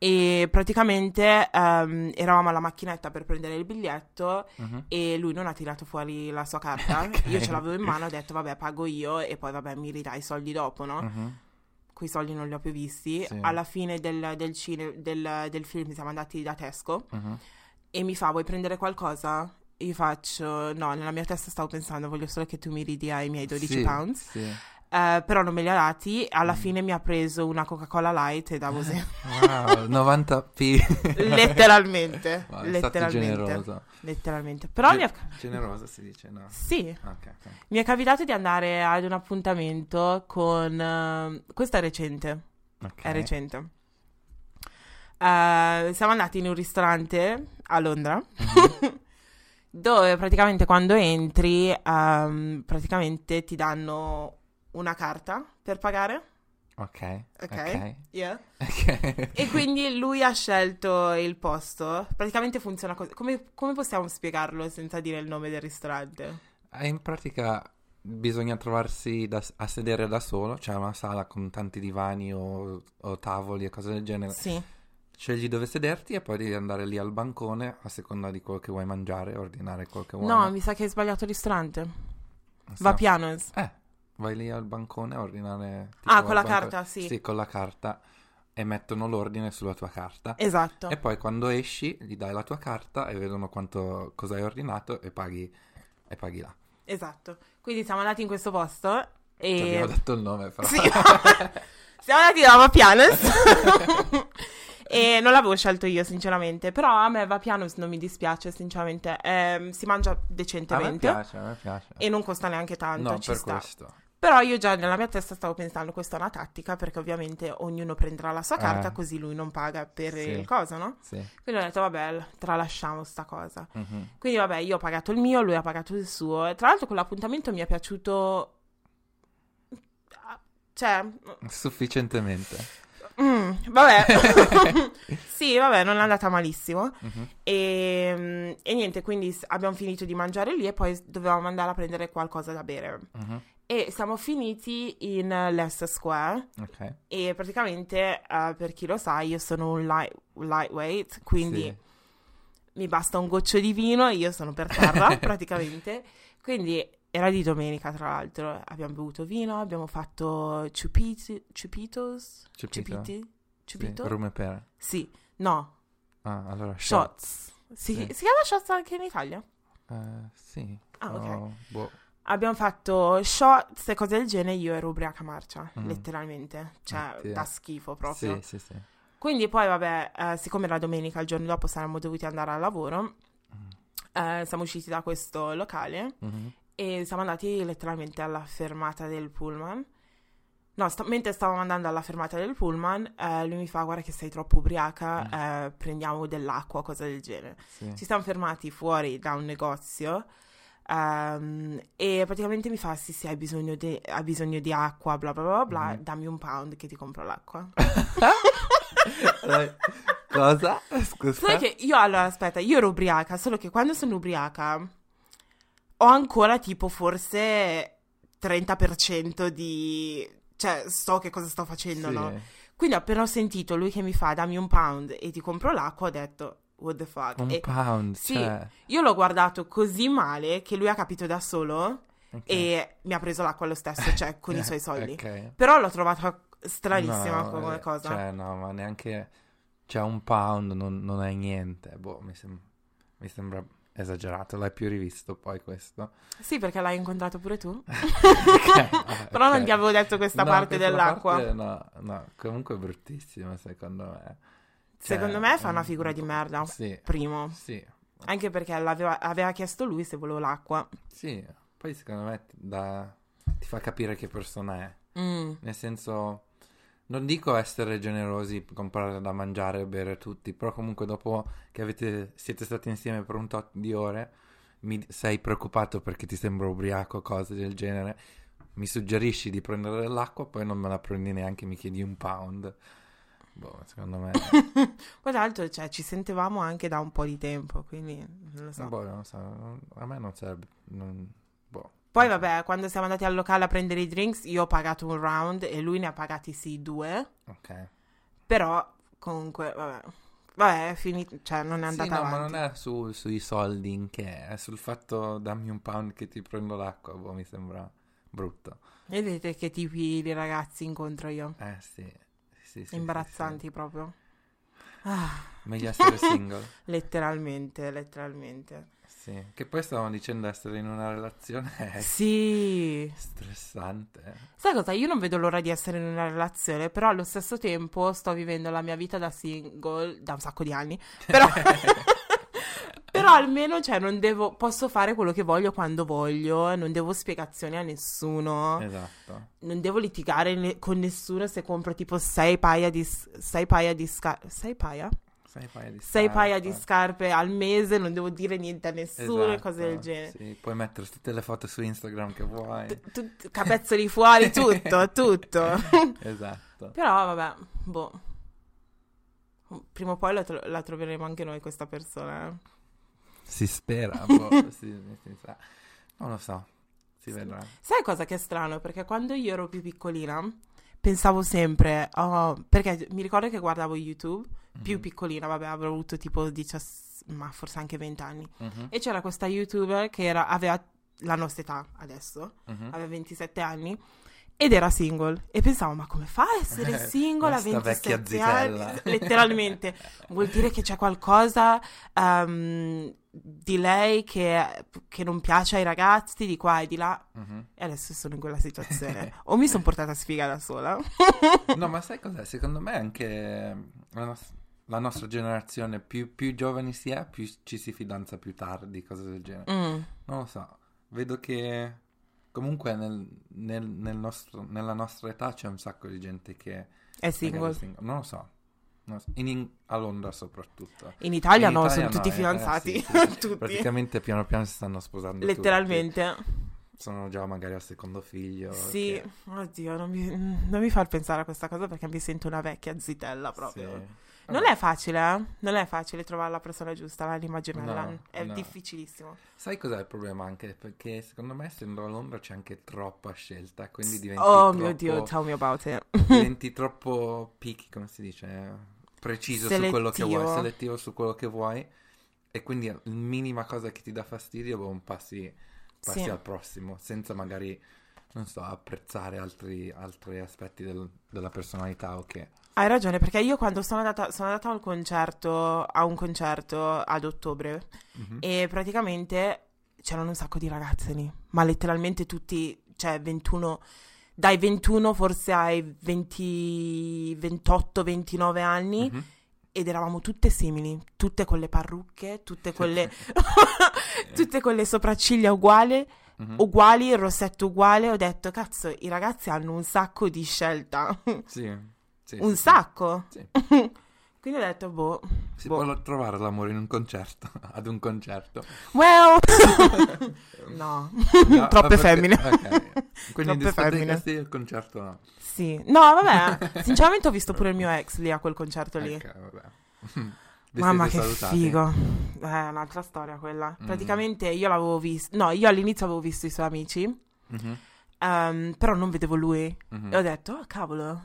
E praticamente ehm, eravamo alla macchinetta per prendere il biglietto Mhm. e lui non ha tirato fuori la sua carta. Ok. Io ce l'avevo in mano, ho detto vabbè pago io e poi vabbè mi ridai i soldi dopo, no? Mhm. Quei soldi non li ho più visti. Sì. Alla fine del, del cine- del- del film siamo andati da Tesco Mhm. e mi fa vuoi prendere qualcosa? Io faccio no, nella mia testa stavo pensando voglio solo che tu mi ridia i miei 12 Sì, pounds. Sì. Eh, però non me li ha dati. Alla Mm. fine mi ha preso una Coca-Cola Light e da così. Wow, 90p. letteralmente. Wow, letteralmente. Letteralmente. Però Ge- mi è, Generoso si dice, no? sì, Ok, ok. mi è capitato di andare ad un appuntamento con... eh, questo è recente. Ok. È recente. Eh, siamo andati in un ristorante a Londra. Mhm. dove praticamente quando entri, ehm, praticamente ti danno una carta per pagare. Ok. Ok. Ok. Yeah. Ok. E quindi lui ha scelto il posto. Praticamente funziona così. Come, come possiamo spiegarlo senza dire il nome del ristorante? Eh, In pratica bisogna trovarsi da- a sedere da solo, c'è una sala con tanti divani o, o tavoli e cose del genere. Sì. Scegli dove sederti e poi devi andare lì al bancone a seconda di quello che vuoi mangiare, ordinare quello che vuoi. No, mi sa che hai sbagliato il ristorante. So. Va pianos. Eh, vai lì al bancone a ordinare... Ah, con la bancone- carta, sì. Sì, con la carta e mettono l'ordine sulla tua carta. Esatto. E poi quando esci gli dai la tua carta e vedono quanto, cosa hai ordinato e paghi, e paghi là. Esatto. Quindi siamo andati in questo posto Ti e... abbiamo detto il nome però. Sì. siamo andati da Vapianos. e non l'avevo scelto io, sinceramente. Però a me Vapianos non mi dispiace, sinceramente. Ehm, si mangia a me decentemente. piace, a me piace. E non costa neanche tanto, no, ci per sta. questo. Però io già nella mia testa stavo pensando, questa è una tattica, perché ovviamente ognuno prenderà la sua carta, Eh. così lui non paga per Sì. il coso, no? Sì. Quindi ho detto, vabbè, tralasciamo sta cosa. Mhm. Quindi vabbè, io ho pagato il mio, lui ha pagato il suo. E tra l'altro quell'appuntamento mi è piaciuto... Cioè, Sufficientemente. mm, vabbè. sì, vabbè, non è andata malissimo. Mhm. E, mm, e niente, quindi abbiamo finito di mangiare lì e poi dovevamo andare a prendere qualcosa da bere. Mhm. E siamo finiti in eh, Leicester Square Ok. e praticamente, eh, per chi lo sa, io sono un light- lightweight, quindi Sì. mi basta un goccio di vino e io sono per terra praticamente. Quindi era di domenica, tra l'altro. Abbiamo bevuto vino, abbiamo fatto chupiti, chupitos? Chupito? Chupiti? Sì, Chupito? rum e pere. Sì, no, Ah, allora shot. shots. Si, Sì. si chiama shots anche in Italia? Eh, sì. Ah, ok. Oh, boh. Abbiamo fatto shots e cose del genere. Io ero ubriaca marcia, Mm. letteralmente. Cioè, Oddio. da schifo proprio. Sì, sì, sì. Quindi poi, vabbè, eh, siccome era domenica, il giorno dopo saremmo dovuti andare al lavoro, Mm. eh, siamo usciti da questo locale Mhm. e siamo andati letteralmente alla fermata del pullman. No, sta- mentre stavamo andando alla fermata del pullman, eh, lui mi fa: Guarda, che sei troppo ubriaca, eh, prendiamo dell'acqua, cosa del genere. Sì. Ci siamo fermati fuori da un negozio. Ehm, e praticamente mi fa: Sì, sì, hai bisogno, di, hai bisogno di acqua, bla bla bla bla. Mhm. Dammi un pound che ti compro l'acqua. Cosa? Scusa. Solo che io, allora, aspetta, io ero ubriaca, solo che quando sono ubriaca ho ancora tipo forse 30% di... Cioè, so che cosa sto facendo, Sì. no? Quindi appena ho sentito lui che mi fa dammi un pound e ti compro l'acqua, ho detto what the fuck. Un E pound, sì. cioè. io l'ho guardato così male che lui ha capito da solo ok. e mi ha preso l'acqua lo stesso, cioè con i suoi soldi. Ok. Però l'ho trovata stranissima No, come eh, cosa. Cioè, no, ma neanche... Cioè, un pound non, non è niente. Boh, mi, sem- mi sembra esagerato. L'hai più rivisto poi questo? Sì, perché l'hai incontrato pure tu. Ok, ah, Però non ok. ti avevo detto questa No, parte questa dell'acqua. parte no, no, comunque è bruttissima secondo me. Cioè, Secondo me fa una figura di merda. Sì, Primo. sì, Anche perché aveva chiesto lui se volevo l'acqua. sì. Poi secondo me ti, dà- ti fa capire che persona è. Mm. Nel senso, non dico essere generosi, comprare da mangiare e bere tutti, però comunque dopo che avete, siete stati insieme per un tot di ore, mi, sei preoccupato perché ti sembra ubriaco, cose del genere. mi suggerisci di prendere dell'acqua, poi non me la prendi neanche, mi chiedi un pound. Boh, secondo me... Poi l'altro, cioè, ci sentivamo anche da un po' di tempo, quindi non lo so. boh, non lo so, non- a me non serve... non- boh. Poi vabbè, quando siamo andati al locale a prendere i drinks, io ho pagato un round e lui ne ha pagati sì due. Ok. Però comunque, vabbè. Vabbè, è finito, cioè non è Sì, andata no, ma avanti. non è su- sui soldi in che, è sul fatto dammi un pound che ti prendo l'acqua, boh, mi sembra brutto. Vedete che tipi di ragazzi incontro io? Eh sì, sì, sì, sì, Imbarazzanti proprio. Ah, sì. Meglio essere single. letteralmente, letteralmente. Sì, che poi stavamo dicendo essere in una relazione Sì. stressante. Sai cosa? Io non vedo l'ora di essere in una relazione, però allo stesso tempo sto vivendo la mia vita da single da un sacco di anni. Però, però almeno, cioè, non devo, posso fare quello che voglio quando voglio, non devo spiegazioni a nessuno, Esatto. non devo litigare ne- con nessuno se compro tipo sei paia di, s- sei paia di scarpe. Sei paia? Sei paia di Sei paia scarpe. di scarpe al mese, non devo dire niente a nessuno e Esatto, cose del genere. Sì, puoi mettere tutte le foto su Instagram che vuoi. T- tut- capezzoli fuori, tutto, tutto. esatto. Però vabbè, boh. Prima o poi la, tro- la troveremo anche noi questa persona. Eh. Si spera, boh, si- si sa. Non lo so, si vedrà. Sai cosa che è strano? Perché quando io ero più piccolina pensavo sempre, oh, perché mi ricordo che guardavo YouTube, più Mhm. piccolina, vabbè, avrò avuto tipo 17, ma forse anche 20 anni. Mhm, E c'era questa YouTuber che era- aveva la nostra età adesso, mhm. aveva 27 anni. Ed era single e pensavo, ma come fa a essere single a Eh, Sta vecchia 27 anni? Letteralmente, vuol dire che c'è qualcosa ehm, di lei che, che non piace ai ragazzi di qua e di là. Mhm. E adesso sono in quella situazione. o mi sono portata sfiga da sola. No, ma sai cos'è? Secondo me anche la, nos- la nostra generazione, più, più giovani si è, più ci si fidanza più tardi, cose del genere. Mm. Non lo so, vedo che comunque nel- nel- nel nostro- nella nostra età c'è un sacco di gente che È single. single. Non lo so. In, a Londra soprattutto. In Italia In no, Italia sono no, tutti eh, eh, fidanzati. sì, sì. tutti. Praticamente piano piano si stanno sposando tutti. Letteralmente. Sono già magari al secondo figlio. Sì, che- oddio, non mi, non mi far pensare a questa cosa perché mi sento una vecchia zitella proprio. Non è facile, eh? Non è facile trovare la persona giusta, l'anima gemella. No, è no. difficilissimo. Sai cos'è il problema anche? Perché secondo me essendo a Londra c'è anche troppa scelta, quindi diventi Oh troppo, mio Dio, tell me about it. diventi troppo picky, come si dice? Preciso su quello che Selettivo. vuoi, selettivo su quello che vuoi e quindi la minima cosa che ti dà fastidio, boh, passi, passi Sì. al prossimo, senza magari, non so, apprezzare altri, altri aspetti del- della personalità o che... Hai ragione, perché io quando sono andata, sono andata a un concerto, a un concerto ad ottobre Mhm. e praticamente c'erano un sacco di ragazze lì, ma letteralmente tutti, cioè 21, dai 21 forse ai 20, 28, 29 anni Mhm. ed eravamo tutte simili, tutte con le parrucche, tutte con le, tutte con le sopracciglia uguali, Mhm. uguali, il rossetto uguale. Ho detto, cazzo, i ragazzi hanno un sacco di scelta, Sì, sì, un sì. sacco. Sì. Quindi ho detto, boh, Si boh. può trovare l'amore in un concerto, ad un concerto. well, no, No, troppe femmine. ok. Quindi in Troppe femmine. sì, il concerto no. Sì, no, vabbè, sinceramente ho visto pure il mio ex lì a quel concerto lì. Ok, vabbè. Vi Mamma che salutati? figo. È un'altra storia quella. Mm. Praticamente io l'avevo visto. No, io all'inizio avevo visto i suoi amici. Mhm, ehm, però non vedevo lui. mhm. E ho detto, oh cavolo.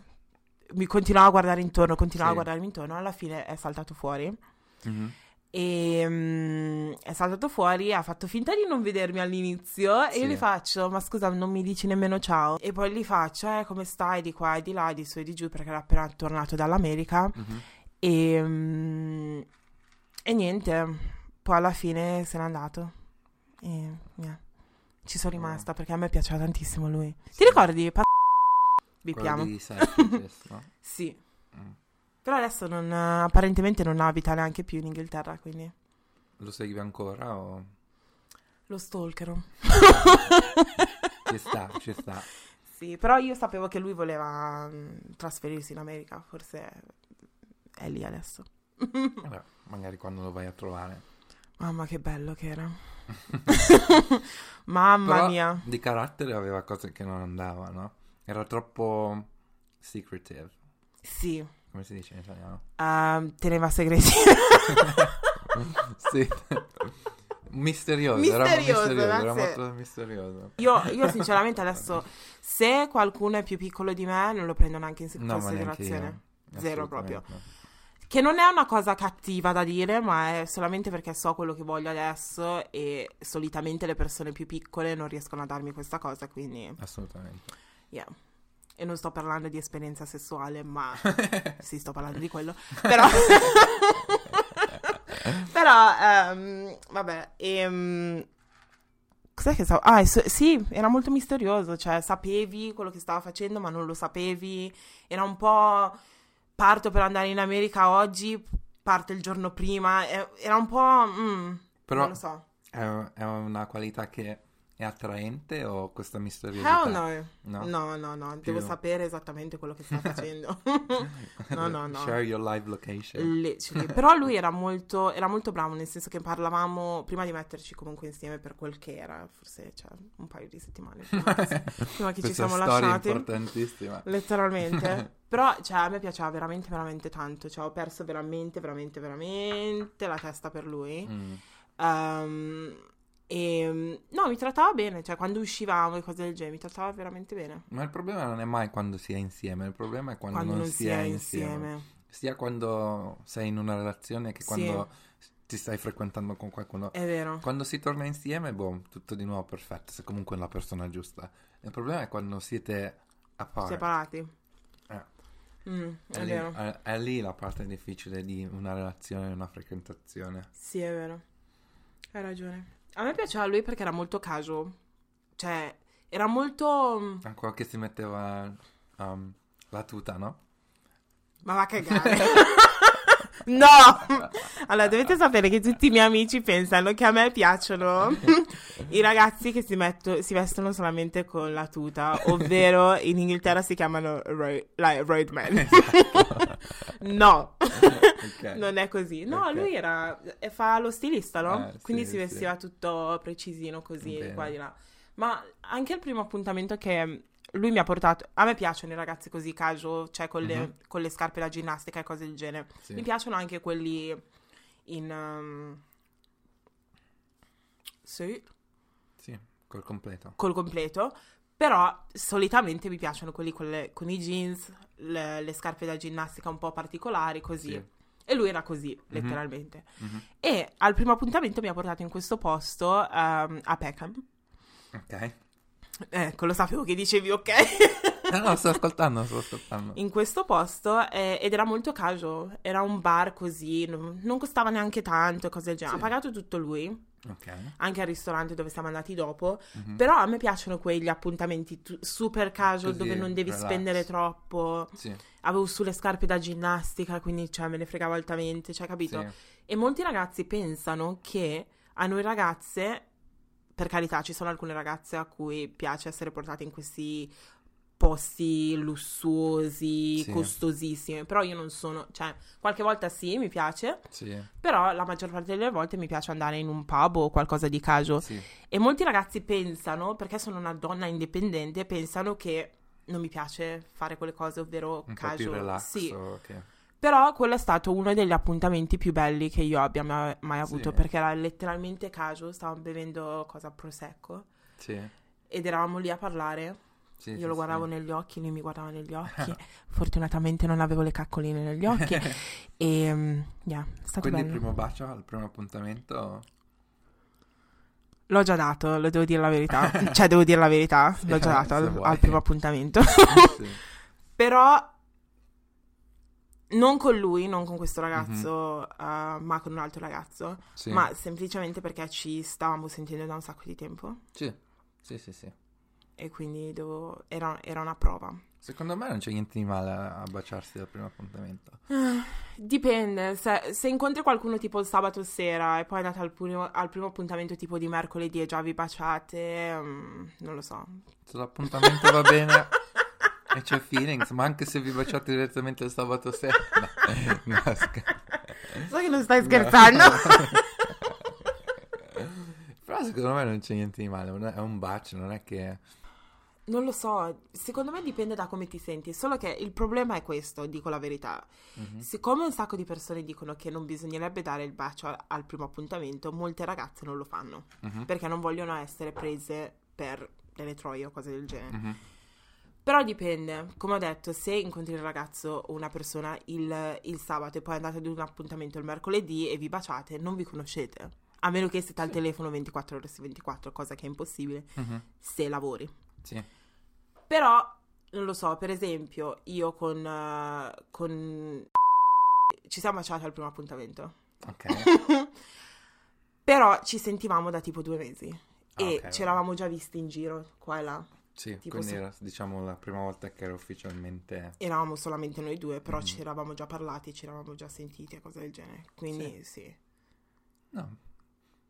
Mi continuava a guardare intorno, continuava Sì. a guardarmi intorno. Alla fine è saltato fuori. Mhm. E mm, è saltato fuori, ha fatto finta di non vedermi all'inizio. E io Sì. gli faccio, ma scusa, non mi dici nemmeno ciao. E poi gli faccio, eh, come stai? Di qua e di là, di su e di giù, perché era appena tornato dall'America. Mhm. E, mm, e niente, poi alla fine se n'è andato. E niente. Ci sono Oh. rimasta perché a me piaceva tantissimo lui. Sì. Ti ricordi? Pa- Quello Bippiamo. di Selfridges, no? Sì. Mm. Però adesso non, apparentemente non abita neanche più in Inghilterra, quindi Lo segui ancora o... lo stalkero. Ci sta, ci sta. Sì, però io sapevo che lui voleva mm, trasferirsi in America, forse è lì adesso. Vabbè, magari quando lo vai a trovare. Mamma che bello che era. Mamma Però mia. di carattere aveva cose che non andavano. Era troppo secretive. Sì, Come si dice in italiano? ehm, teneva segreti. sì. misterioso. era Misterioso. Era molto misterioso. Io, io sinceramente adesso, se qualcuno è più piccolo di me, non lo prendo neanche in No, considerazione. io. Zero proprio. Che non è una cosa cattiva da dire, ma è solamente perché so quello che voglio adesso e solitamente le persone più piccole non riescono a darmi questa cosa, quindi Assolutamente. Yeah. E non sto parlando di esperienza sessuale, ma sì, sto parlando di quello. Però, però ehm, vabbè, ehm, cos'è che stavo... Ah, so- sì, era molto misterioso, cioè sapevi quello che stava facendo, ma non lo sapevi. Era un po' parto per andare in America oggi, parte il giorno prima, e- era un po'... mm, Però non lo so. è una qualità che è attraente o questa misteriosità? Hell no. No? No, no, no, Più- devo sapere esattamente quello che sta facendo. no, no, no. Share your live location. Literally. Però lui era molto, era molto bravo, nel senso che parlavamo prima di metterci comunque insieme per quel che era, forse cioè, un paio di settimane prima che, prima che ci siamo lasciati. importantissima. Letteralmente. Però, cioè, a me piaceva veramente, veramente tanto. Cioè, ho perso veramente, veramente, veramente la testa per lui. Mm. Ehm, e no, mi trattava bene. Cioè, quando uscivamo e cose del genere, mi trattava veramente bene. Ma il problema non è mai quando si è insieme, il problema è quando, Quando non, si è insieme. Sia quando sei in una relazione che Sì. quando ti stai frequentando con qualcuno. È vero. Quando si torna insieme, boh, tutto di nuovo perfetto, se comunque è la persona giusta. Il problema è quando siete apart. Separati. Eh. Mm, È, è lì, vero. è- è lì la parte difficile di una relazione, una frequentazione. Sì, è vero. Hai ragione. A me piaceva lui perché era molto casual. Cioè, era molto... mm, Ancora che si metteva um, la tuta, no? Ma va a cagare. no! Allora, dovete sapere che tutti i miei amici pensano che a me piacciono i ragazzi che si, metto- si vestono solamente con la tuta, ovvero in Inghilterra si chiamano ro- like, roadman. no, Ok. non è così. No, Ok. lui era, fa lo stilista, no? Sì, Quindi si sì. vestiva tutto precisino così, Bene. qua di là. Ma anche il primo appuntamento che lui mi ha portato, a me piacciono i ragazzi così casual, cioè con le, Mhm. con le scarpe da ginnastica e cose del genere. Sì. Mi piacciono anche quelli in... um, sì, Sì, col completo. col completo. Però solitamente mi piacciono quelli con, le- con i jeans, le, le scarpe da ginnastica un po' particolari, così. Sì. E lui era così, letteralmente. Mhm. E al primo appuntamento mi ha portato in questo posto ehm, a Peckham. Ok. Ecco, lo sapevo che dicevi ok. No, no, sto ascoltando, sto ascoltando. in questo posto eh, ed era molto casual. Era un bar così, non, non costava neanche tanto, cose del genere. Sì. Ha pagato tutto lui, Ok. anche al ristorante dove siamo andati dopo. Mhm. Però a me piacciono quegli appuntamenti tu- super casual Così, dove non devi relax. spendere troppo. Sì, Avevo sulle scarpe da ginnastica, quindi cioè, me ne fregavo altamente, cioè, capito? sì. E molti ragazzi pensano che a noi ragazze, per carità, ci sono alcune ragazze a cui piace essere portate in questi posti lussuosi, Sì. costosissimi, però io non sono, cioè, qualche volta sì, mi piace, Sì, però la maggior parte delle volte mi piace andare in un pub o qualcosa di casual. sì. E molti ragazzi pensano, perché sono una donna indipendente, pensano che non mi piace fare quelle cose, ovvero Un po' casual. più relax. Sì, ok. Però quello è stato uno degli appuntamenti più belli che io abbia ma- mai avuto, Sì. perché era letteralmente casual, stavamo bevendo cosa prosecco Sì, ed eravamo lì a parlare. sì, Io sì, lo guardavo negli occhi, lui mi guardava negli occhi. Fortunatamente non avevo le caccoline negli occhi. e mm, yeah, è stato Quindi il bello. primo bacio al primo appuntamento... L'ho già dato, lo devo dire la verità. cioè, devo dire la verità, l'ho già dato al, al primo appuntamento. Però non con lui, non con questo ragazzo, uh, ma con un altro ragazzo. Sì. Ma semplicemente perché ci stavamo sentendo da un sacco di tempo. Sì, sì, sì, sì. E quindi dovevo- era, era una prova. Secondo me non c'è niente di male a baciarsi al primo appuntamento. Dipende, se, se incontri qualcuno tipo il sabato sera e poi andate al primo, al primo appuntamento tipo di mercoledì e già vi baciate, mm, non lo so. Se l'appuntamento va bene e c'è feelings, ma anche se vi baciate direttamente il sabato sera... No, no scherzo. So che non stai scherzando. Però secondo me non c'è niente di male, è un bacio, non è che... Non lo so, secondo me dipende da come ti senti, solo che il problema è questo, dico la verità. Mhm. Siccome un sacco di persone dicono che non bisognerebbe dare il bacio a- al primo appuntamento, molte ragazze non lo fanno, Mhm. perché non vogliono essere prese per delle troie o cose del genere. Mhm. Però dipende, come ho detto, se incontri il ragazzo o una persona il, il sabato e poi andate ad un appuntamento il mercoledì e vi baciate, non vi conoscete. A meno che siete al telefono 24 ore su 24, cosa che è impossibile Mhm. se lavori. Sì. Però, non lo so, per esempio, io con... eh, con... Ci siamo baciati al primo appuntamento. Ok. Però ci sentivamo da tipo due mesi. e ok, ci eravamo già visti in giro, qua e là. Sì, Tipo quindi se- era diciamo la prima volta che ero ufficialmente... Eravamo solamente noi due, però Mhm. ci eravamo già parlati, ci eravamo già sentiti e cose del genere. Quindi sì. No.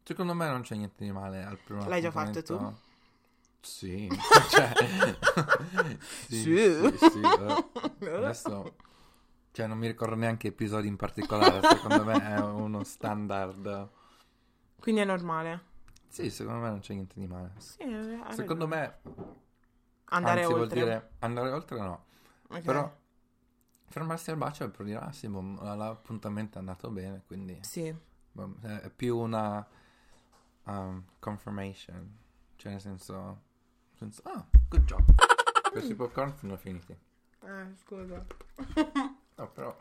Secondo me non c'è niente di male al primo L'hai già fatto appuntamento. Sì, cioè... sì, Sì. sì, sì. Adesso... Cioè, non mi ricordo neanche episodi in particolare, secondo me è uno standard. Quindi è normale. Sì, secondo me non c'è niente di male. Sì, Secondo me, Andare anzi, oltre. vuol dire andare oltre no. Ok. Però fermarsi al bacio e poi dire, ah sì, boh, l'appuntamento è andato bene, quindi Sì. boh, è è più una um, confirmation. Cioè, nel senso, senso, ah, good job. Questi popcorn sono finiti. Eh, scusa. No, però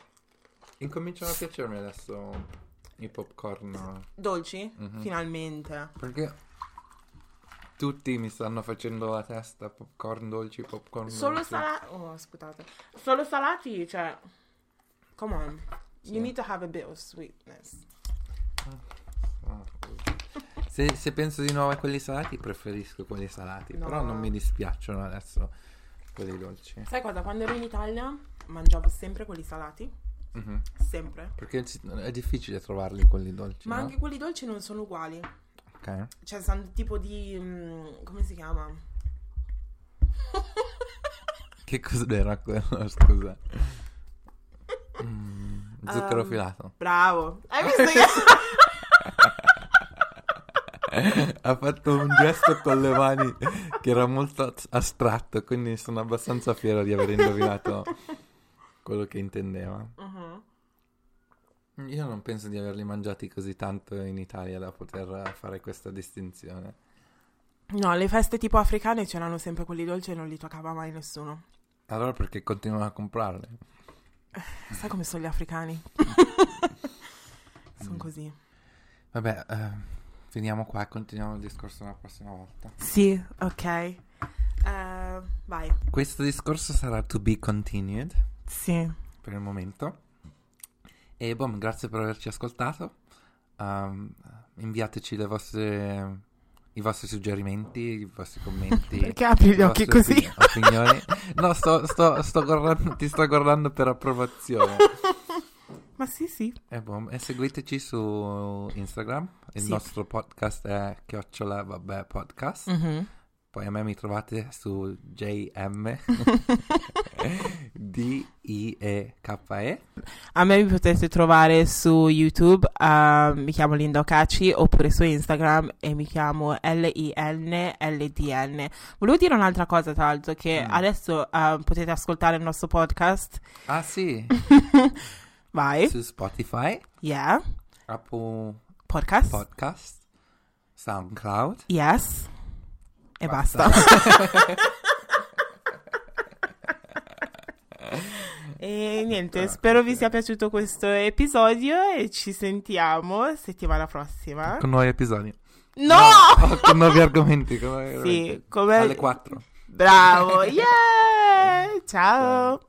incominciano a piacermi adesso i popcorn. Dolci? Mhm. Finalmente. Perché tutti mi stanno facendo la testa, popcorn dolci, popcorn Solo dolci. salati. Oh, aspettate. Solo salati, cioè. Come on. You need to have a bit of sweetness. Ah, Se, se penso di nuovo a quelli salati, preferisco quelli salati. No. Però non mi dispiacciono adesso quelli dolci. Sai cosa? Quando ero in Italia mangiavo sempre quelli salati. Mhm. Sempre. Perché è difficile trovarli quelli dolci. Ma no? anche quelli dolci non sono uguali. Ok. Cioè, sono tipo di. mm, come si chiama? Che cos'era quello? Scusa. Mm, zucchero Um, filato. Bravo. Hai visto che. ha fatto un gesto con le mani che era molto as- astratto, quindi sono abbastanza fiero di aver indovinato quello che intendeva. Mhm. Io non penso di averli mangiati così tanto in Italia da poter fare questa distinzione. No, le feste tipo africane c'erano sempre quelli dolci e non li toccava mai nessuno. Allora perché continuano a comprarli? Sai come sono gli africani? sono Mm. così. Vabbè, eh, finiamo qua e continuiamo il discorso la prossima volta. Sì, ok. Eh, vai. Questo discorso sarà to be continued Sì. per il momento. E boh, grazie per averci ascoltato. Um, inviateci le vostre, i vostri suggerimenti, i vostri commenti. Perché apri gli occhi così? opi- opinioni. No, sto, sto, sto guardando, ti sto guardando per approvazione. Ma sì, sì. E, boh, e seguiteci su Instagram. Il Sì. nostro podcast è chiocciola vabbè podcast. Mhm. Poi a me mi trovate su JM D-I-E-K-E. A me mi potete trovare su YouTube, eh, mi chiamo Linda Ocaci, oppure su Instagram e mi chiamo L-I-N-L-D-N. Volevo dire un'altra cosa, tra l'altro, che Mm. adesso eh, potete ascoltare il nostro podcast. Ah sì, Vai. su Spotify, Yeah. Apple Podcast. Podcast, SoundCloud. yes. E Basta. basta. e niente, spero vi sia piaciuto questo episodio e ci sentiamo settimana prossima. Con nuovi episodi. No! No, con nuovi argomenti. Con nuovi Sì, argomenti. come... Alle 4. Bravo, yeah! Ciao!